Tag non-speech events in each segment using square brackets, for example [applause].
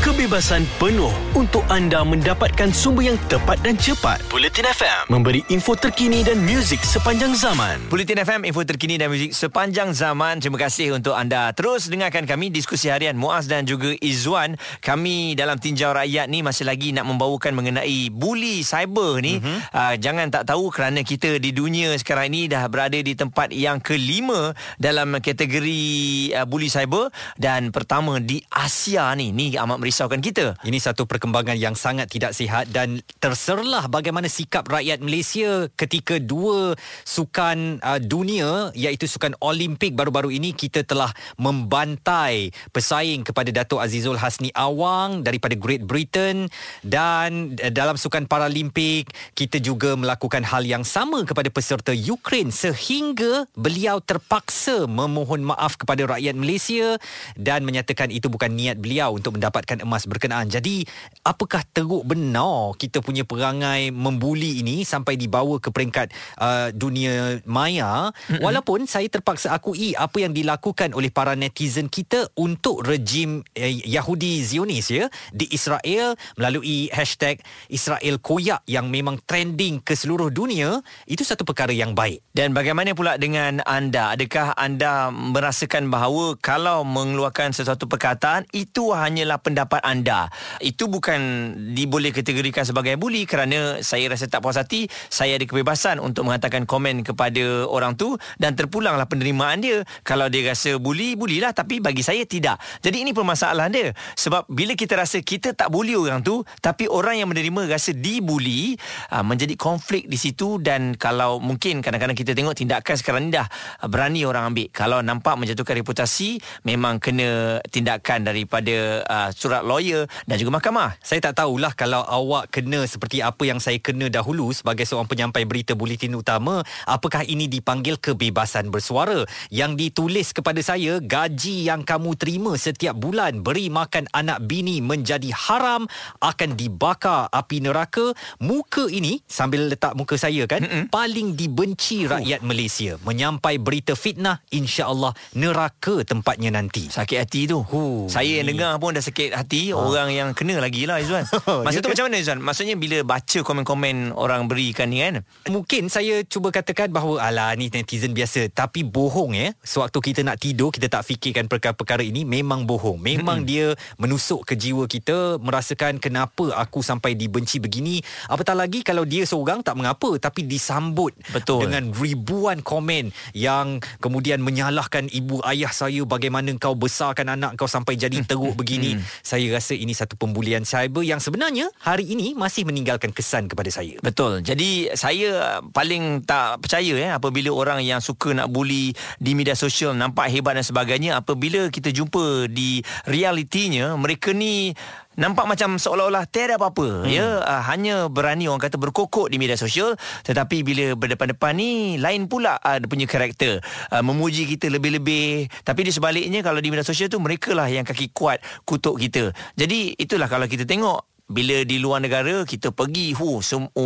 kebebasan penuh untuk anda mendapatkan sumber yang tepat dan cepat. Bulletin FM memberi info terkini dan muzik sepanjang zaman. Bulletin FM, info terkini dan muzik sepanjang zaman. Terima kasih untuk anda terus dengarkan kami diskusi harian Muaz dan juga Izwan. Kami dalam tinjau rakyat ni masih lagi nak membawakan mengenai bully cyber ni. Mm-hmm. Uh, jangan tak tahu kerana kita di dunia sekarang ini dah berada di tempat yang kelima dalam kategori uh, bully cyber dan pertama di Asia ni. Ni amat merisaukan kita. Ini satu perkembangan yang sangat tidak sihat dan terserlah bagaimana sikap rakyat Malaysia ketika dua sukan uh, dunia iaitu sukan Olimpik baru-baru ini kita telah membantai pesaing kepada Datuk Azizul Hasni Awang daripada Great Britain dan uh, dalam sukan Paralimpik kita juga melakukan hal yang sama kepada peserta Ukraine sehingga beliau terpaksa memohon maaf kepada rakyat Malaysia dan menyatakan itu bukan niat beliau untuk mendapatkan emas berkenaan. Jadi, apakah teruk benar kita punya perangai membuli ini sampai dibawa ke peringkat uh, dunia maya? Mm-hmm. Walaupun saya terpaksa akui apa yang dilakukan oleh para netizen kita untuk rejim eh, Yahudi Zionis ya di Israel melalui hashtag Israel Koyak yang memang trending ke seluruh dunia, itu satu perkara yang baik. Dan bagaimana pula dengan anda? Adakah anda merasakan bahawa kalau mengeluarkan sesuatu perkataan itu hanyalah pendapat anda. Itu bukan diboleh kategorikan sebagai bully kerana saya rasa tak puas hati, saya ada kebebasan untuk mengatakan komen kepada orang tu dan terpulanglah penerimaan dia. Kalau dia rasa bully, bulilah tapi bagi saya tidak. Jadi ini permasalahan dia. Sebab bila kita rasa kita tak bully orang tu tapi orang yang menerima rasa dibuli, ah, menjadi konflik di situ dan kalau mungkin kadang-kadang kita tengok tindakan sekarang ni dah berani orang ambil. Kalau nampak menjatuhkan reputasi, memang kena tindakan daripada uh, surat lawyer dan juga mahkamah. Saya tak tahulah kalau awak kena seperti apa yang saya kena dahulu sebagai seorang penyampai berita buletin utama, apakah ini dipanggil kebebasan bersuara? Yang ditulis kepada saya gaji yang kamu terima setiap bulan beri makan anak bini menjadi haram akan dibakar api neraka. Muka ini sambil letak muka saya kan Mm-mm. paling dibenci rakyat Malaysia. Menyampai berita fitnah insya-Allah neraka tempatnya nanti. Sakit hati tu. Huh, saya yang dengar pun dah sakit hati ha. orang yang kena lagi lah Izzuan. [laughs] Masa tu macam mana Izzuan? Maksudnya bila baca komen-komen Orang berikan ni kan? Mungkin saya cuba katakan bahawa Alah ni netizen biasa. Tapi bohong ya Sewaktu kita nak tidur Kita tak fikirkan perkara-perkara ini Memang bohong. Memang dia menusuk ke jiwa kita Merasakan kenapa aku sampai dibenci begini. Apatah lagi kalau dia seorang tak mengapa Tapi disambut Betul. Dengan ribuan komen Yang kemudian menyalahkan ibu ayah saya Bagaimana kau besarkan anak kau sampai jadi [laughs] teruk begini. Saya rasa ini satu pembulian cyber yang sebenarnya hari ini masih meninggalkan kesan kepada saya. Betul. Jadi saya paling tak percaya eh apabila orang yang suka nak bully di media sosial nampak hebat dan sebagainya apabila kita jumpa di realitinya mereka ni nampak macam seolah-olah tiada apa-apa. Hmm. ya uh, hanya berani orang kata berkokok di media sosial. Tetapi bila berdepan-depan ni lain pula uh, dia punya karakter. Uh, memuji kita lebih-lebih. Tapi di sebaliknya kalau di media sosial tu mereka lah yang kaki kuat kutuk kita. Jadi itulah kalau kita tengok bila di luar negara kita pergi hu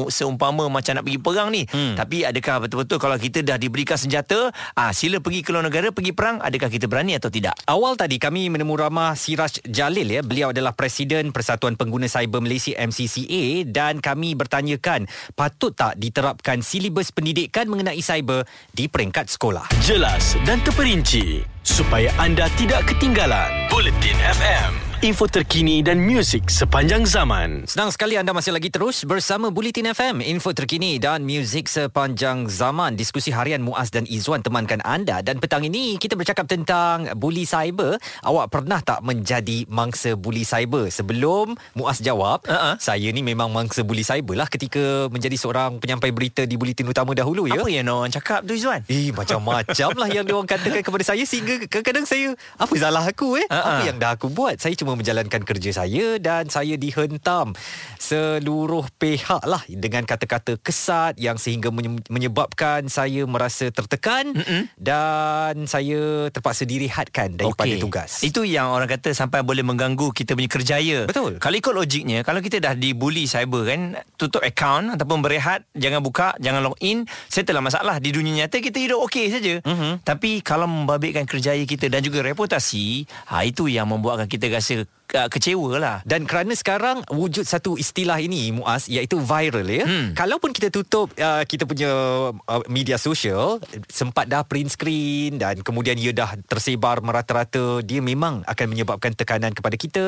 seumpama macam nak pergi perang ni. Hmm. tapi adakah betul-betul kalau kita dah diberikan senjata ah sila pergi ke luar negara pergi perang adakah kita berani atau tidak? Awal tadi kami menemu ramah Siraj Jalil ya. Beliau adalah presiden Persatuan Pengguna Cyber Malaysia MCCA dan kami bertanyakan patut tak diterapkan silibus pendidikan mengenai cyber di peringkat sekolah? Jelas dan terperinci supaya anda tidak ketinggalan Bulletin FM info terkini dan muzik sepanjang zaman. Senang sekali anda masih lagi terus bersama Bulletin FM, info terkini dan muzik sepanjang zaman. Diskusi harian Muaz dan Izwan temankan anda dan petang ini kita bercakap tentang bully cyber. Awak pernah tak menjadi mangsa bully cyber? Sebelum Muaz jawab, uh-huh. saya ni memang mangsa bully cyber lah ketika menjadi seorang penyampai berita di Bulletin Utama dahulu ya. Apa yang orang cakap tu Izwan? Eh macam-macam lah yang diorang katakan kepada saya sehingga kadang-kadang saya apa salah aku eh? Uh-huh. Apa yang dah aku buat? Saya cuma menjalankan kerja saya dan saya dihentam seluruh pihak lah dengan kata-kata kesat yang sehingga menyebabkan saya merasa tertekan Mm-mm. dan saya terpaksa direhatkan daripada okay. tugas. Itu yang orang kata sampai boleh mengganggu kita punya kerjaya. Betul. Kalau ikut logiknya, kalau kita dah dibuli cyber kan, tutup account ataupun berehat, jangan buka, jangan log in, settle lah masalah. Di dunia nyata kita hidup okey saja. Mm-hmm. Tapi kalau membabitkan kerjaya kita dan juga reputasi, ha, itu yang membuatkan kita rasa る uh, kecewa lah. Dan kerana sekarang wujud satu istilah ini Muaz iaitu viral ya. Hmm. Kalaupun kita tutup uh, kita punya uh, media sosial sempat dah print screen dan kemudian ia dah tersebar merata-rata dia memang akan menyebabkan tekanan kepada kita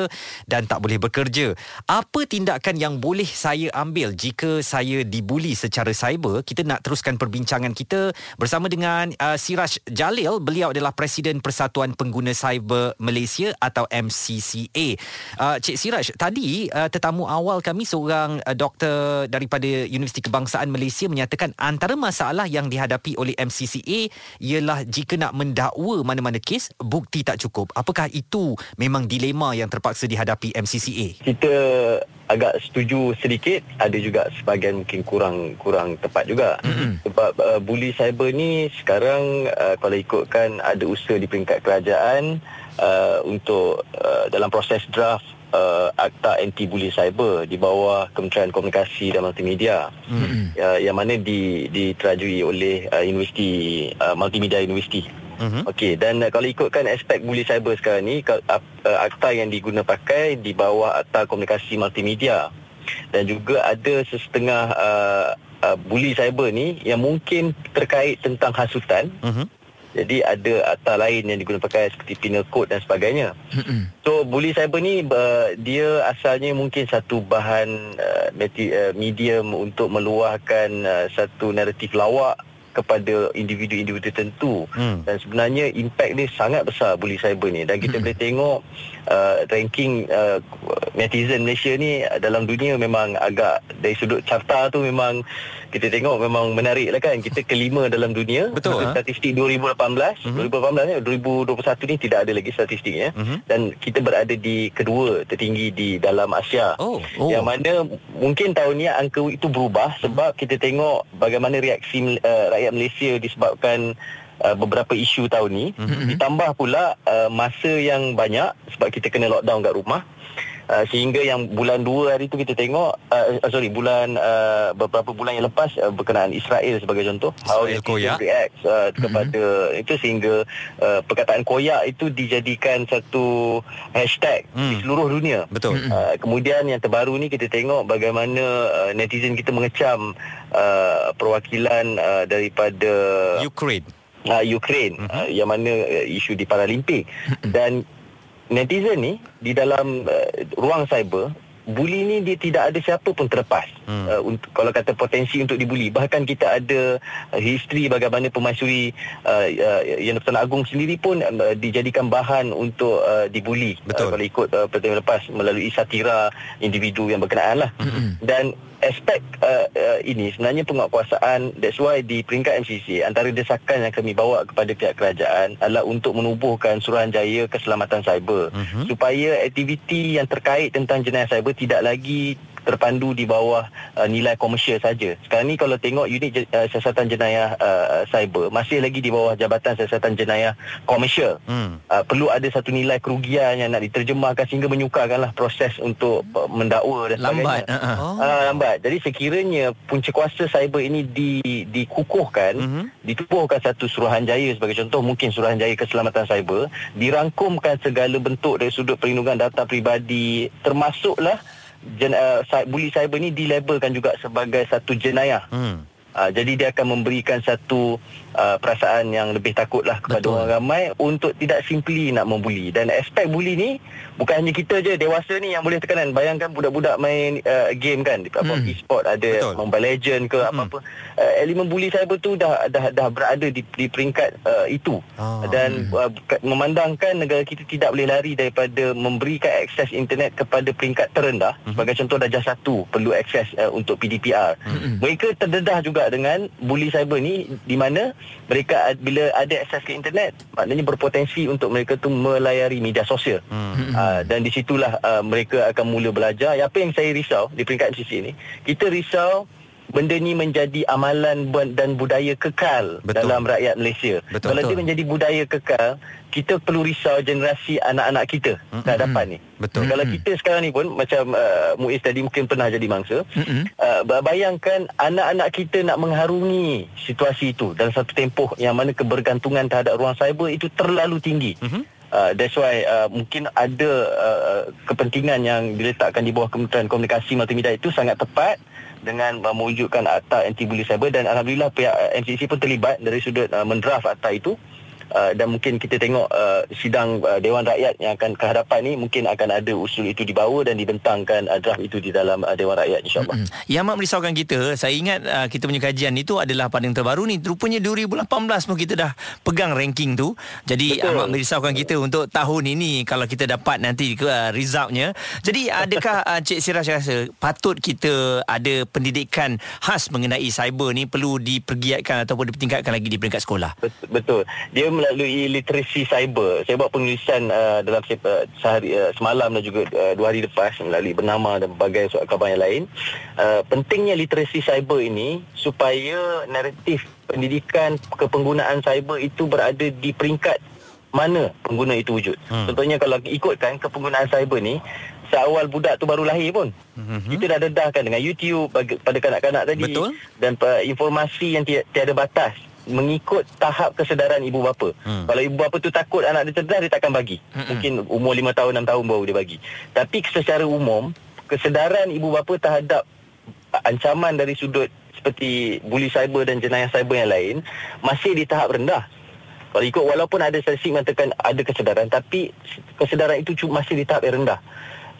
dan tak boleh bekerja. Apa tindakan yang boleh saya ambil jika saya dibuli secara cyber? Kita nak teruskan perbincangan kita bersama dengan uh, Siraj Jalil. Beliau adalah Presiden Persatuan Pengguna Cyber Malaysia atau MCCA. Uh, Cik Siraj, tadi uh, tetamu awal kami seorang uh, doktor daripada Universiti Kebangsaan Malaysia menyatakan antara masalah yang dihadapi oleh MCCA ialah jika nak mendakwa mana-mana kes, bukti tak cukup. Apakah itu memang dilema yang terpaksa dihadapi MCCA? kita agak setuju sedikit ada juga sebahagian mungkin kurang kurang tepat juga mm-hmm. sebab uh, bully cyber ni sekarang uh, kalau ikutkan ada usaha di peringkat kerajaan uh, untuk uh, dalam proses draft uh, akta anti bully cyber di bawah Kementerian Komunikasi dan Multimedia mm-hmm. uh, yang mana di diterajui oleh uh, Universiti uh, Multimedia Universiti Mhm. Okey dan uh, kalau ikutkan aspek bully cyber sekarang ni uh, uh, akta yang diguna pakai di bawah akta komunikasi multimedia dan juga ada sesetengah uh, uh, bully cyber ni yang mungkin terkait tentang hasutan. Mhm. Jadi ada akta lain yang diguna pakai seperti penal code dan sebagainya. So bully cyber ni uh, dia asalnya mungkin satu bahan uh, meti- uh, medium untuk meluahkan uh, satu naratif lawak kepada individu-individu tertentu Hmm. dan sebenarnya impact dia sangat besar bully cyber ni dan kita boleh tengok uh, ranking uh, netizen Malaysia ni dalam dunia memang agak dari sudut carta tu memang kita tengok memang menarik lah kan kita kelima dalam dunia Betul, ha? statistik 2018 Mhm. 2018 ni 2021 ni tidak ada lagi statistiknya Mhm. dan kita berada di kedua tertinggi di dalam Asia Oh, oh. yang mana mungkin tahun ni angka itu berubah sebab kita tengok bagaimana reaksi uh, rakyat Malaysia disebabkan uh, beberapa isu tahun ni Mhm. ditambah pula uh, masa yang banyak sebab kita kena lockdown kat rumah Uh, sehingga yang bulan 2 hari tu kita tengok uh, uh, sorry bulan uh, beberapa bulan yang lepas uh, berkenaan Israel sebagai contoh Israel koyak. react uh, kepada itu sehingga uh, perkataan koyak itu dijadikan satu hashtag Hmm. di seluruh dunia Betul. Uh, kemudian yang terbaru ni kita tengok bagaimana uh, netizen kita mengecam uh, perwakilan uh, daripada Ukraine. Uh, Ukraine Mhm. uh, yang mana uh, isu di Paralimpik dan netizen ni di dalam uh, ruang cyber bully ni dia tidak ada siapa pun terlepas Hmm. hmm. uh, untuk kalau kata potensi untuk dibuli bahkan kita ada uh, history bagaimana pemaisuri uh, uh, yang Persatuan Agung sendiri pun uh, dijadikan bahan untuk uh, dibuli Betul. Uh, kalau ikut uh, pertandingan lepas melalui satira individu yang berkenaan lah dan aspek uh, uh, ini sebenarnya penguatkuasaan that's why di peringkat MCC antara desakan yang kami bawa kepada pihak kerajaan adalah untuk menubuhkan Suruhanjaya Keselamatan Cyber Mhm. supaya aktiviti yang terkait tentang jenayah cyber tidak lagi terpandu di bawah uh, nilai komersial saja. Sekarang ni kalau tengok unit je, uh, siasatan jenayah uh, cyber masih lagi di bawah Jabatan Siasatan Jenayah Komersial. Hmm. Uh, perlu ada satu nilai kerugian yang nak diterjemahkan sehingga menyukarkanlah proses untuk uh, mendakwa dan Lambat. sebagainya. Uh-uh. Oh. Ah, lambat. Jadi sekiranya punca kuasa cyber ini di dikukuhkan, Mhm. ditubuhkan satu suruhanjaya sebagai contoh mungkin suruhanjaya keselamatan cyber, dirangkumkan segala bentuk dari sudut perlindungan data peribadi termasuklah jen, uh, bully cyber ni dilabelkan juga sebagai satu jenayah. Hmm. Uh, jadi dia akan memberikan satu uh, perasaan yang lebih takutlah kepada Betul. orang ramai untuk tidak simply nak membuli. Dan aspek buli ni bukan hanya kita je dewasa ni yang boleh tekanan. Bayangkan budak-budak main uh, game kan di platform Hmm. e-sport ada Betul. Mobile Legend ke Hmm. apa-apa. Uh, elemen bully cyber tu dah dah dah berada di di peringkat uh, itu. Ah. Dan uh, ka- memandangkan negara kita tidak boleh lari daripada memberikan akses internet kepada peringkat terendah. Hmm. Sebagai contoh darjah satu perlu akses uh, untuk PDPR. Hmm. Mereka terdedah juga dengan bully cyber ni di mana mereka bila ada akses ke internet maknanya berpotensi untuk mereka tu melayari media sosial. Hmm. Uh, dan di situlah uh, mereka akan mula belajar. Apa yang saya risau di peringkat MCC ni, kita risau benda ni menjadi amalan dan budaya kekal Betul. dalam rakyat Malaysia. Betul. Kalau Betul. dia menjadi budaya kekal, kita perlu risau generasi anak-anak kita Mm-mm. ke hadapan ni. Betul. Kalau Mm-mm. kita sekarang ni pun macam uh, Muiz tadi mungkin pernah jadi mangsa, Mm-mm. uh, bayangkan anak-anak kita nak mengharungi situasi itu dalam satu tempoh yang mana kebergantungan terhadap ruang cyber itu terlalu tinggi. Mhm. Uh, that's why uh, mungkin ada uh, kepentingan yang diletakkan di bawah Kementerian Komunikasi Multimedia itu sangat tepat dengan uh, mewujudkan akta anti bully cyber dan alhamdulillah pihak MCC pun terlibat dari sudut uh, mendraft akta itu Uh, dan mungkin kita tengok uh, sidang uh, Dewan Rakyat yang akan ke hadapan ni mungkin akan ada usul itu dibawa dan dibentangkan uh, draft itu di dalam uh, Dewan Rakyat insyaAllah. Mm-hmm. Yang amat merisaukan kita, saya ingat uh, kita punya kajian itu adalah pada yang terbaru ni. Rupanya 2018 pun kita dah pegang ranking tu. Jadi Betul. amat merisaukan kita untuk tahun ini kalau kita dapat nanti uh, resultnya. Jadi adakah uh, Cik Siraj rasa patut kita ada pendidikan khas mengenai cyber ni perlu dipergiatkan ataupun dipertingkatkan lagi di peringkat sekolah? Betul. Dia melalui literasi cyber. Saya buat penulisan uh, dalam uh, sehari uh, semalam dan juga uh, dua hari lepas melalui bernama dan berbagai surat khabar yang lain. Uh, pentingnya literasi cyber ini supaya naratif pendidikan kepenggunaan cyber itu berada di peringkat mana pengguna itu wujud. Hmm. Contohnya kalau ikutkan kepenggunaan cyber ni seawal budak tu baru lahir pun. Mm-hmm. Kita dah dedahkan dengan YouTube bagi, pada kanak-kanak tadi Betul. dan uh, informasi yang tiada batas mengikut tahap kesedaran ibu bapa. Hmm. Kalau ibu bapa tu takut anak dia cerdas dia takkan bagi. Hmm. Mungkin umur 5 tahun 6 tahun baru dia bagi. Tapi secara umum kesedaran ibu bapa terhadap ancaman dari sudut seperti bully cyber dan jenayah cyber yang lain masih di tahap rendah. Kalau ikut walaupun ada statistik mengatakan ada kesedaran tapi kesedaran itu masih di tahap yang rendah.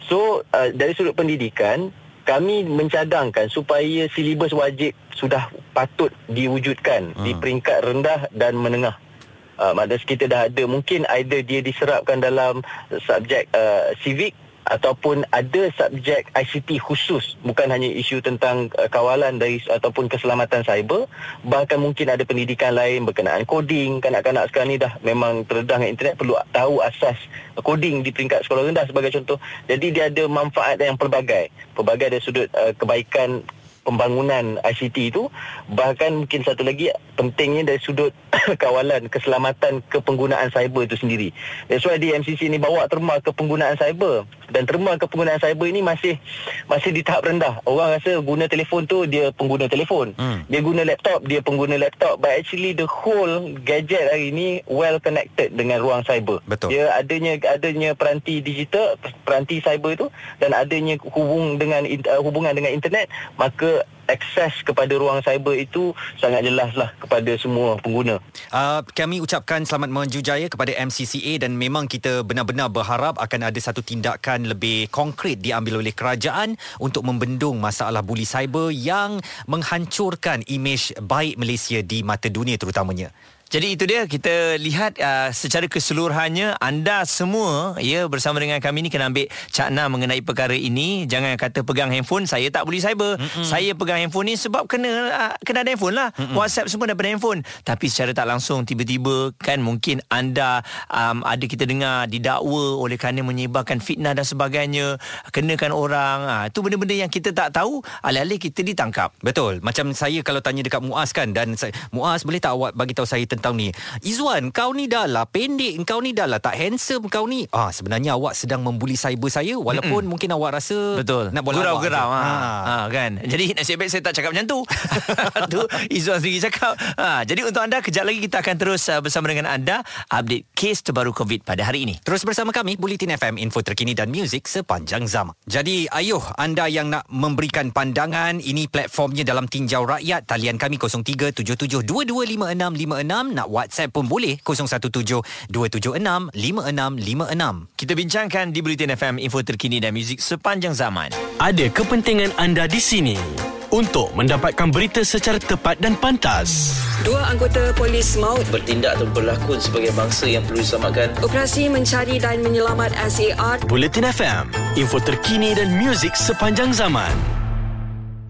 So uh, dari sudut pendidikan kami mencadangkan supaya silibus wajib sudah patut diwujudkan hmm. di peringkat rendah dan menengah. Uh, maknanya kita dah ada mungkin either dia diserapkan dalam subjek uh, civic ataupun ada subjek ICT khusus bukan hanya isu tentang uh, kawalan dari ataupun keselamatan cyber bahkan mungkin ada pendidikan lain berkenaan coding. Kanak-kanak sekarang ni dah memang terdedah dengan internet perlu tahu asas coding di peringkat sekolah rendah sebagai contoh. Jadi dia ada manfaat yang pelbagai. Pelbagai dari sudut uh, kebaikan pembangunan ICT itu. Bahkan mungkin satu lagi pentingnya dari sudut [coughs] kawalan keselamatan kepenggunaan cyber itu sendiri. That's why di MCC ini bawa terma kepenggunaan cyber dan terma kepenggunaan cyber ini masih masih di tahap rendah. Orang rasa guna telefon tu dia pengguna telefon. Hmm. Dia guna laptop dia pengguna laptop but actually the whole gadget hari ini well connected dengan ruang cyber. Betul. Dia adanya adanya peranti digital peranti cyber itu dan adanya hubung dengan uh, hubungan dengan internet maka akses kepada ruang cyber itu sangat jelaslah kepada semua pengguna. Uh, kami ucapkan selamat menuju jaya kepada MCCA dan memang kita benar-benar berharap akan ada satu tindakan lebih konkret diambil oleh kerajaan untuk membendung masalah buli cyber yang menghancurkan imej baik Malaysia di mata dunia terutamanya. Jadi itu dia kita lihat uh, secara keseluruhannya anda semua ya bersama dengan kami ni kena ambil cakna mengenai perkara ini. Jangan kata pegang handphone saya tak boleh cyber. Mm-mm. saya pegang handphone ni sebab kena uh, kena ada handphone lah. Mm-mm. WhatsApp semua daripada handphone. Tapi secara tak langsung tiba-tiba kan mungkin anda um, ada kita dengar didakwa oleh kerana menyebarkan fitnah dan sebagainya kenakan orang. Uh, itu benda-benda yang kita tak tahu alih-alih kita ditangkap. Betul. Macam saya kalau tanya dekat Muaz kan dan saya, Muaz boleh tak awak bagi tahu saya tentang ni. Izwan, kau ni dah lah pendek, kau ni dah lah tak handsome kau ni. Ah sebenarnya awak sedang membuli cyber saya walaupun Mm-mm. mungkin awak rasa betul nak bola gurau ha. ha kan. Jadi nasib baik saya tak cakap macam tu. [laughs] tu Izwan sendiri cakap. Ha jadi untuk anda kejap lagi kita akan terus uh, bersama dengan anda update kes terbaru COVID pada hari ini. Terus bersama kami Bulletin FM info terkini dan muzik sepanjang zaman. Jadi ayuh anda yang nak memberikan pandangan ini platformnya dalam tinjau rakyat talian kami 0377225656 nak WhatsApp pun boleh 0172765656. Kita bincangkan di Bulletin FM info terkini dan muzik sepanjang zaman. Ada kepentingan anda di sini untuk mendapatkan berita secara tepat dan pantas. Dua anggota polis maut bertindak atau berlakon sebagai bangsa yang perlu diselamatkan. Operasi mencari dan menyelamat SAR. Bulletin FM, info terkini dan muzik sepanjang zaman.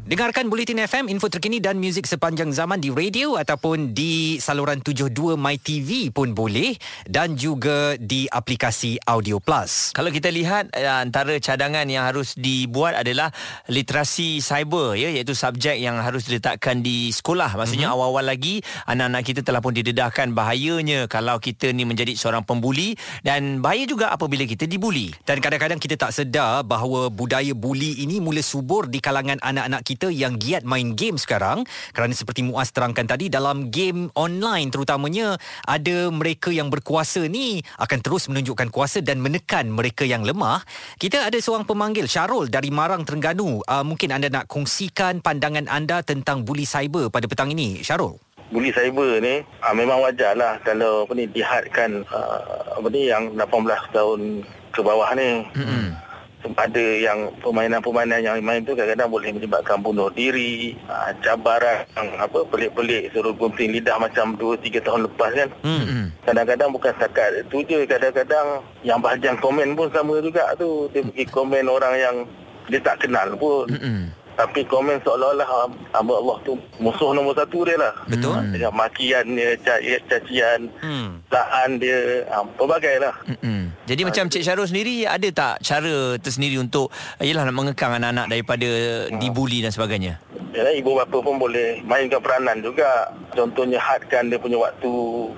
Dengarkan Bulletin FM, info terkini dan muzik sepanjang zaman di radio ataupun di saluran 72 My TV pun boleh dan juga di aplikasi Audio Plus. Kalau kita lihat eh, antara cadangan yang harus dibuat adalah literasi cyber ya iaitu subjek yang harus diletakkan di sekolah. Maksudnya mm-hmm. awal-awal lagi anak-anak kita telah pun didedahkan bahayanya kalau kita ni menjadi seorang pembuli dan bahaya juga apabila kita dibuli. Dan kadang-kadang kita tak sedar bahawa budaya buli ini mula subur di kalangan anak-anak kita kita yang giat main game sekarang kerana seperti Muaz terangkan tadi dalam game online terutamanya ada mereka yang berkuasa ni akan terus menunjukkan kuasa dan menekan mereka yang lemah. Kita ada seorang pemanggil Syarul dari Marang Terengganu. Uh, mungkin anda nak kongsikan pandangan anda tentang buli cyber pada petang ini. Syarul. Buli cyber ni uh, memang wajarlah kalau apa ni dihadkan uh, apa ni yang 18 tahun ke bawah ni. Mm-hmm ada yang permainan-permainan yang main tu kadang-kadang boleh menyebabkan bunuh diri, uh, cabaran apa pelik-pelik suruh gunting lidah macam 2 3 tahun lepas kan. Hmm. Kadang-kadang bukan setakat itu je, kadang-kadang yang bahagian komen pun sama juga tu. Dia pergi komen orang yang dia tak kenal pun. Hmm. Tapi komen seolah-olah hamba Allah tu musuh nombor satu dia lah. Betul. Hmm. Dengan makian dia, cacian, hmm. laan dia, ha, pelbagai lah. Hmm. Jadi ha, macam Cik Syarul sendiri ada tak cara tersendiri untuk yalah nak mengekang anak-anak daripada ha. dibuli dan sebagainya? Ya, ibu bapa pun boleh mainkan peranan juga. Contohnya hadkan dia punya waktu.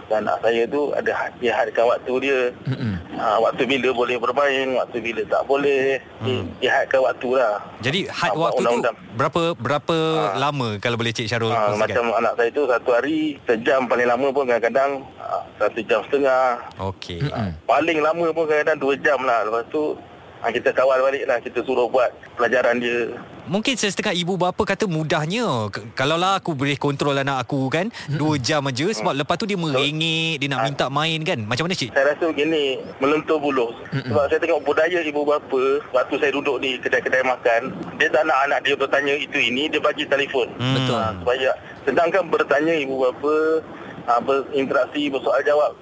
Anak saya tu ada had, dia hadkan waktu dia. Hmm. Ha, waktu bila boleh bermain, waktu bila tak boleh. Hmm. Dia hadkan waktu lah. Jadi had ha, waktu tu berapa berapa ha. lama kalau boleh Cik Syarul ha, Macam anak saya tu satu hari sejam paling lama pun kadang-kadang ha, satu jam setengah. Okey. Ha, paling lama pun kadang-kadang dua jam lah. Lepas tu ha, kita kawal balik lah. Kita suruh buat pelajaran dia mungkin setengah ibu bapa kata mudahnya. Kalau lah aku boleh kontrol anak aku kan dua jam aja sebab lepas tu dia merengek dia nak minta main kan. Macam mana cik? Saya rasa begini melentur buluh. Sebab saya tengok budaya ibu bapa waktu saya duduk di kedai-kedai makan dia tak nak anak dia bertanya itu ini dia bagi telefon. Hmm. betul. Ha, supaya sedangkan bertanya ibu bapa ha, berinteraksi bersoal jawab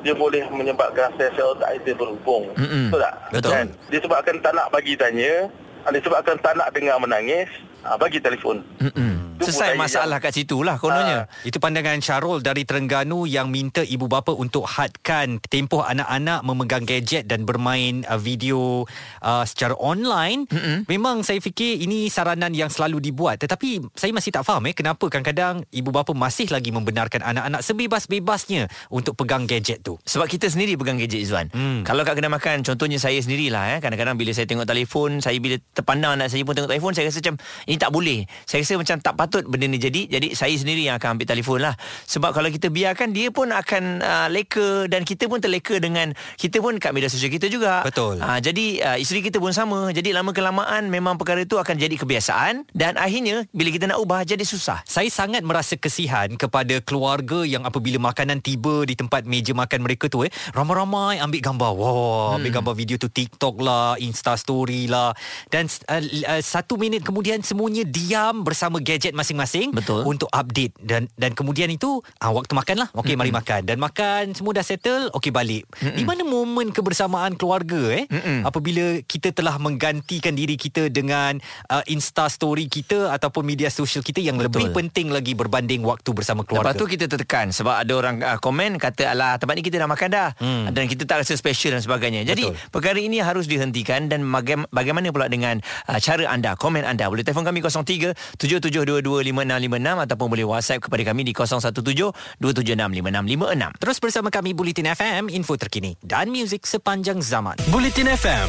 dia boleh menyebabkan sel-sel otak itu berhubung. Mm-mm. betul tak? Betul. Kan? dia sebabkan tak nak bagi tanya disebabkan tak nak dengar menangis, ah, bagi telefon. Mm-mm. Selesai masalah yang... kat situ lah kononnya. Ha, itu pandangan Syarul dari Terengganu yang minta ibu bapa untuk hadkan tempoh anak-anak memegang gadget dan bermain uh, video uh, secara online. Mm-hmm. Memang saya fikir ini saranan yang selalu dibuat. Tetapi saya masih tak faham eh kenapa kadang-kadang ibu bapa masih lagi membenarkan anak-anak sebebas-bebasnya untuk pegang gadget tu. Sebab kita sendiri pegang gadget Izwan. Mm. Kalau kat kedai makan contohnya saya sendirilah eh kadang-kadang bila saya tengok telefon, saya bila terpandang anak saya pun tengok telefon saya rasa macam ini tak boleh. Saya rasa macam tak patut benda ni jadi. Jadi saya sendiri yang akan ambil telefon lah. Sebab kalau kita biarkan dia pun akan uh, leka dan kita pun terleka dengan kita pun kat media sosial kita juga. Betul. Uh, jadi uh, isteri kita pun sama. Jadi lama kelamaan memang perkara itu akan jadi kebiasaan. Dan akhirnya bila kita nak ubah jadi susah. Saya sangat merasa kesihan kepada keluarga yang apabila makanan tiba di tempat meja makan mereka tu eh ramai-ramai ambil gambar. Wah hmm. ambil gambar video tu TikTok lah Insta story lah. Dan uh, uh, satu minit kemudian semuanya diam bersama gadget masing-masing Betul. untuk update dan dan kemudian itu ah waktu makan lah okey mm-hmm. mari makan dan makan semua dah settle okey balik mm-hmm. di mana momen kebersamaan keluarga eh mm-hmm. apabila kita telah menggantikan diri kita dengan uh, insta story kita ataupun media sosial kita yang Betul. lebih penting lagi berbanding waktu bersama keluarga lepas tu kita tertekan sebab ada orang uh, komen kata alah tempat ni kita dah makan dah mm. dan kita tak rasa special dan sebagainya jadi Betul. perkara ini harus dihentikan dan bagaimana pula dengan uh, cara anda komen anda boleh telefon kami 03 7722 5656 ataupun boleh WhatsApp kepada kami di 0172765656. Terus bersama kami Bulletin FM, info terkini dan muzik sepanjang zaman. Bulletin FM,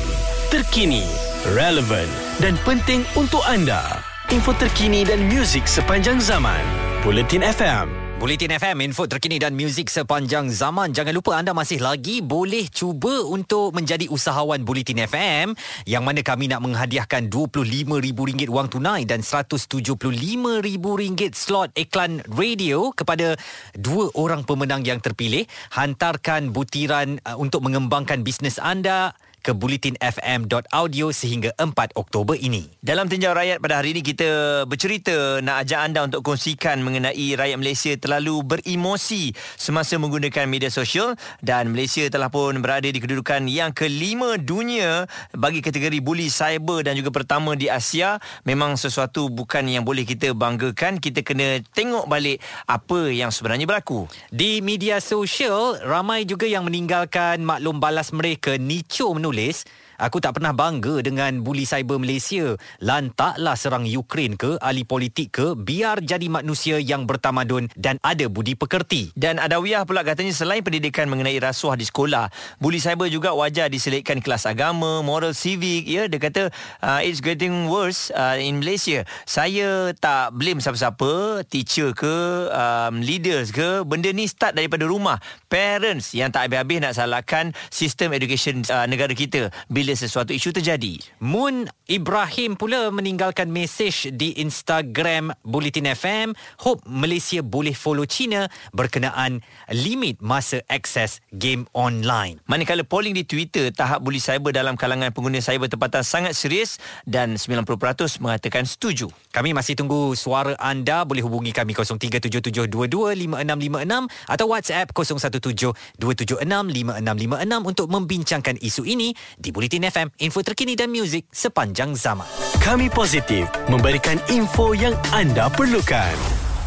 terkini, relevant dan penting untuk anda. Info terkini dan muzik sepanjang zaman. Bulletin FM. Bulletin FM, info terkini dan muzik sepanjang zaman. Jangan lupa anda masih lagi boleh cuba untuk menjadi usahawan Bulletin FM yang mana kami nak menghadiahkan RM25,000 wang tunai dan RM175,000 slot iklan radio kepada dua orang pemenang yang terpilih. Hantarkan butiran uh, untuk mengembangkan bisnes anda ke bulletinfm.audio sehingga 4 Oktober ini. Dalam tinjau rakyat pada hari ini kita bercerita nak ajak anda untuk kongsikan mengenai rakyat Malaysia terlalu beremosi semasa menggunakan media sosial dan Malaysia telah pun berada di kedudukan yang kelima dunia bagi kategori buli cyber dan juga pertama di Asia. Memang sesuatu bukan yang boleh kita banggakan. Kita kena tengok balik apa yang sebenarnya berlaku. Di media sosial ramai juga yang meninggalkan maklum balas mereka Nicho menulis Aku tak pernah bangga dengan buli cyber Malaysia. Lantaklah serang Ukraine ke, ahli politik ke, biar jadi manusia yang bertamadun dan ada budi pekerti. Dan Adawiyah pula katanya selain pendidikan mengenai rasuah di sekolah, buli cyber juga wajar diselitkan kelas agama, moral civic. Ya, dia kata uh, it's getting worse uh, in Malaysia. Saya tak blame siapa-siapa, teacher ke, um, leaders ke. Benda ni start daripada rumah. Parents yang tak habis-habis nak salahkan sistem education uh, negara kita bila sesuatu isu terjadi. Moon Ibrahim pula meninggalkan mesej di Instagram Bulletin FM. Hope Malaysia boleh follow China berkenaan limit masa akses game online. Manakala polling di Twitter, tahap buli cyber dalam kalangan pengguna cyber tempatan sangat serius dan 90% mengatakan setuju. Kami masih tunggu suara anda. Boleh hubungi kami 0377225656 atau WhatsApp 0172765656 untuk membincangkan isu ini di Bulletin FM, info terkini dan muzik sepanjang zaman. Kami positif memberikan info yang anda perlukan.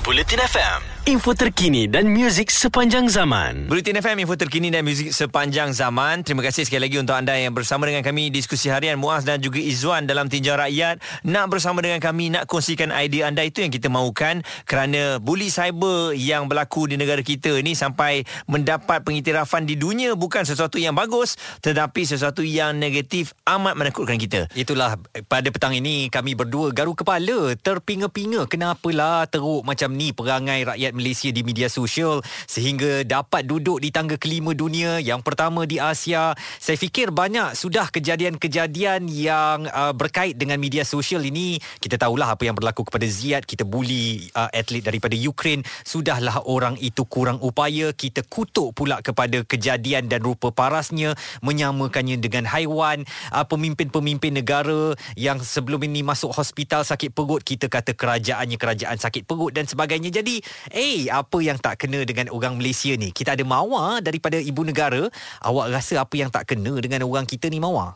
Bulletin FM, info terkini dan muzik sepanjang zaman. Bulletin FM, info terkini dan muzik sepanjang zaman. Terima kasih sekali lagi untuk anda yang bersama dengan kami diskusi harian Muaz dan juga Izzuan dalam Tinjau Rakyat. Nak bersama dengan kami, nak kongsikan idea anda itu yang kita mahukan kerana buli cyber yang berlaku di negara kita ni sampai mendapat pengiktirafan di dunia bukan sesuatu yang bagus tetapi sesuatu yang negatif amat menakutkan kita. Itulah pada petang ini kami berdua garu kepala terpinga-pinga kenapalah teruk macam ni perangai rakyat Malaysia di media sosial sehingga dapat duduk di tangga kelima dunia yang pertama di Asia. Saya fikir banyak sudah kejadian-kejadian yang uh, berkait dengan media sosial ini. Kita tahulah apa yang berlaku kepada Ziyad, kita buli uh, atlet daripada Ukraine. Sudahlah orang itu kurang upaya, kita kutuk pula kepada kejadian dan rupa parasnya menyamakannya dengan haiwan. Uh, pemimpin-pemimpin negara yang sebelum ini masuk hospital sakit perut, kita kata kerajaannya kerajaan sakit perut dan sebagainya. Jadi, eh apa yang tak kena dengan orang Malaysia ni? Kita ada mawar daripada ibu negara. Awak rasa apa yang tak kena dengan orang kita ni mawar?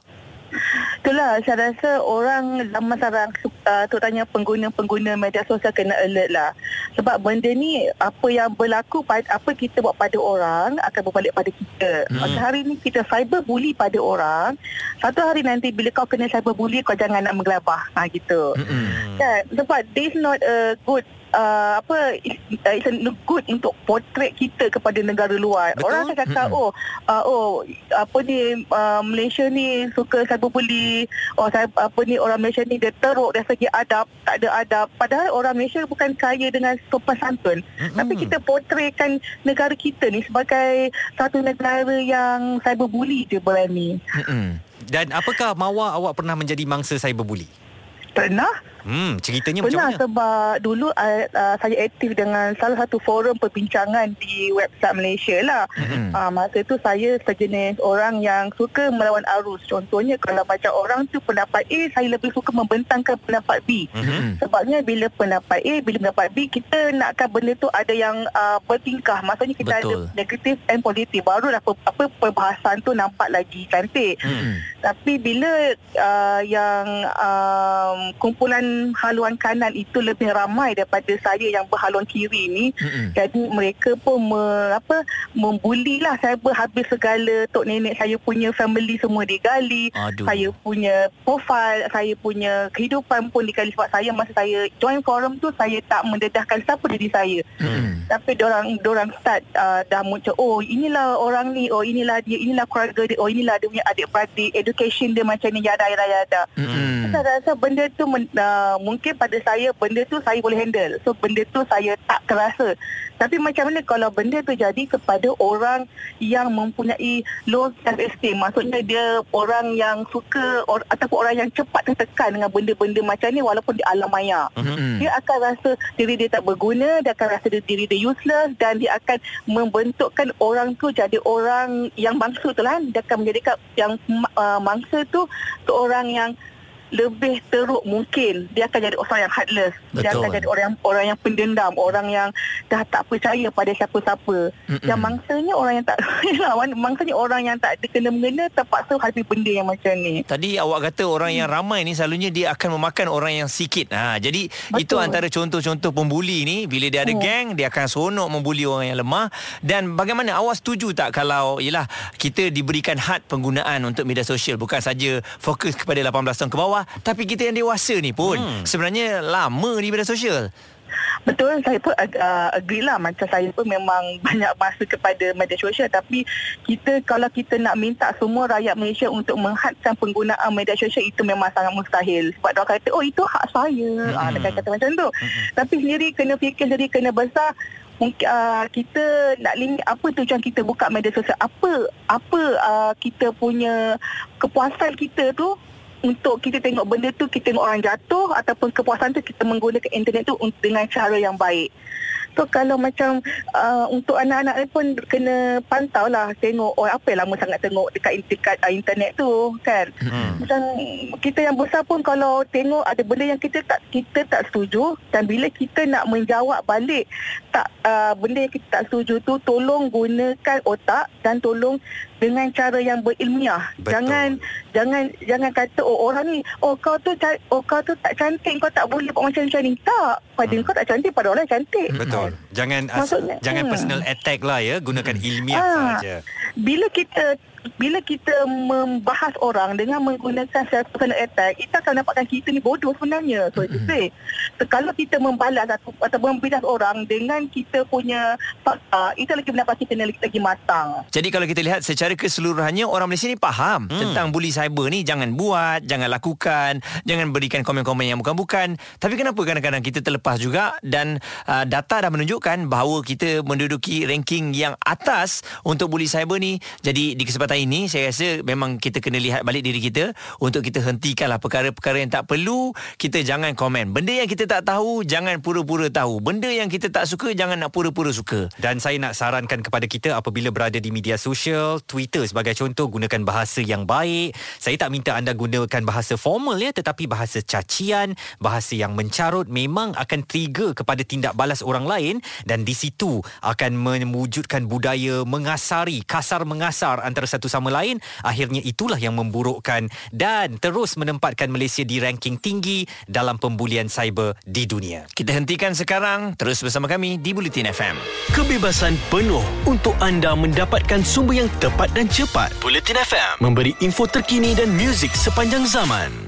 Itulah saya rasa orang zaman sekarang uh, terutamanya pengguna-pengguna media sosial kena alert lah. Sebab benda ni apa yang berlaku apa kita buat pada orang akan berbalik pada kita. Hmm. Masa hari ni kita cyber bully pada orang, satu hari nanti bila kau kena cyber bully kau jangan nak menggelabah. Ha gitu. Hmm. Kan? Sebab this not a good Uh, apa uh, it's a good untuk portrait kita kepada negara luar. Betul? Orang akan cakap mm-hmm. oh uh, oh apa ni uh, Malaysia ni suka cyberbully. Oh saya apa ni orang Malaysia ni dia teruk dari segi adab, tak ada adab. Padahal orang Malaysia bukan kaya dengan sopan santun. Mm-hmm. Tapi kita portraykan negara kita ni sebagai satu negara yang cyberbully je berani. Mm-hmm. Dan apakah mawa awak pernah menjadi mangsa cyberbully? Pernah. Hmm, ceritanya Pernah macam mana? sebab dulu uh, uh, saya aktif dengan salah satu forum perbincangan di website Malaysia lah. Mm-hmm. Uh, masa tu saya sejenis orang yang suka melawan arus. Contohnya kalau macam orang tu pendapat A, saya lebih suka membentangkan pendapat B. Mm-hmm. Sebabnya bila pendapat A, bila pendapat B, kita nakkan benda tu ada yang uh, bertingkah. Maksudnya kita Betul. ada negatif and positif. Barulah apa, apa perbahasan tu nampak lagi cantik. Mm-hmm. Tapi bila uh, yang um, kumpulan haluan kanan itu lebih ramai daripada saya yang berhaluan kiri ni. Mm-hmm. Jadi mereka pun me, apa membulilah saya berhabis segala tok nenek saya punya family semua digali. Aduh. Saya punya profile, saya punya kehidupan pun digali sebab saya masa saya join forum tu saya tak mendedahkan siapa diri saya. Mm-hmm. Tapi orang orang start uh, dah muncul oh inilah orang ni, oh inilah dia, inilah keluarga dia, oh inilah dia punya adik-beradik, education dia macam ni yada yada yada. Mm-hmm. Saya rasa benda tu men, uh, Uh, mungkin pada saya benda tu saya boleh handle. So benda tu saya tak terasa. Tapi macam mana kalau benda tu jadi kepada orang yang mempunyai low self esteem. Maksudnya dia orang yang suka or, ataupun orang yang cepat tertekan dengan benda-benda macam ni walaupun di alam maya. Mm-hmm. Dia akan rasa diri dia tak berguna, dia akan rasa diri dia useless dan dia akan membentukkan orang tu jadi orang yang bangsa tu lah. Dia akan menjadikan yang uh, mangsa tu tu orang yang lebih teruk mungkin dia akan jadi orang yang heartless dia Betul. akan jadi orang yang orang yang pendendam orang yang dah tak percaya pada siapa-siapa yang mangsanya orang yang tak [laughs] yalah, mangsanya orang yang tak ada kena-mengena terpaksa hadapi benda yang macam ni Tadi awak kata orang yang ramai ni selalunya dia akan memakan orang yang sikit. Ha, jadi Betul. itu antara contoh-contoh pembuli ni bila dia ada Hmm. geng dia akan seronok membuli orang yang lemah dan bagaimana awak setuju tak kalau yalah kita diberikan had penggunaan untuk media sosial bukan saja fokus kepada 18 tahun ke bawah tapi kita yang dewasa ni pun. Hmm. sebenarnya lama di media sosial. Betul, saya pun uh, agree lah. Macam saya pun memang [laughs] banyak masa kepada media sosial. Tapi kita kalau kita nak minta semua rakyat Malaysia untuk menghadkan penggunaan media sosial itu memang sangat mustahil. Sebab dia kata oh itu hak saya. Ah, dia kata macam tu. Mm-hmm. tapi sendiri kena fikir sendiri kena besar. Mungkin uh, kita nak limit apa tujuan kita buka media sosial. Apa apa uh, kita punya kepuasan kita tu untuk kita tengok benda tu kita tengok orang jatuh ataupun kepuasan tu kita menggunakan internet tu dengan cara yang baik. So kalau macam uh, untuk anak-anak ni pun kena pantau lah tengok oh apa yang lama sangat tengok dekat dekat uh, internet tu kan. Hmm. Macam kita yang besar pun kalau tengok ada benda yang kita tak kita tak setuju dan bila kita nak menjawab balik tak uh, benda yang kita tak setuju tu tolong gunakan otak dan tolong dengan cara yang berilmiah. Betul. Jangan jangan jangan kata oh orang ni oh kau tu oh kau tu tak cantik kau tak boleh buat macam macam ni. Tak. Pada Hmm. kau tak cantik pada orang cantik. Betul. Jangan as, Maksudnya, jangan hmm. personal attack lah ya, gunakan ilmiah Ah, saja. Bila kita bila kita membahas orang dengan menggunakan self personal attack, itu akan dapatkan kita ni bodoh sebenarnya. So, mm-hmm. say, so, kalau kita membalas atau, atau membidas orang dengan kita punya fakta, itu lagi mendapat kita lagi, lagi matang. Jadi kalau kita lihat secara keseluruhannya orang Malaysia ni faham hmm. tentang bully cyber ni jangan buat, jangan lakukan, jangan berikan komen-komen yang bukan-bukan. Tapi kenapa kadang-kadang kita terlepas juga dan uh, data dah menunjukkan bahawa kita menduduki ranking yang atas untuk bully cyber ni. Jadi di kesempatan ini saya rasa memang kita kena lihat balik diri kita untuk kita hentikanlah perkara-perkara yang tak perlu. Kita jangan komen. Benda yang kita tak tahu jangan pura-pura tahu. Benda yang kita tak suka jangan nak pura-pura suka. Dan saya nak sarankan kepada kita apabila berada di media sosial, Twitter sebagai contoh gunakan bahasa yang baik. Saya tak minta anda gunakan bahasa formal ya, tetapi bahasa cacian, bahasa yang mencarut memang akan trigger kepada tindak balas orang lain dan di situ akan mewujudkan budaya mengasari, kasar mengasar antara satu sama lain. Akhirnya itulah yang memburukkan dan terus menempatkan Malaysia di ranking tinggi dalam pembulian cyber di dunia. Kita hentikan sekarang. Terus bersama kami di Bulletin FM. Kebebasan penuh untuk anda mendapatkan sumber yang tepat dan cepat. Bulletin FM memberi info terkini dan muzik sepanjang zaman.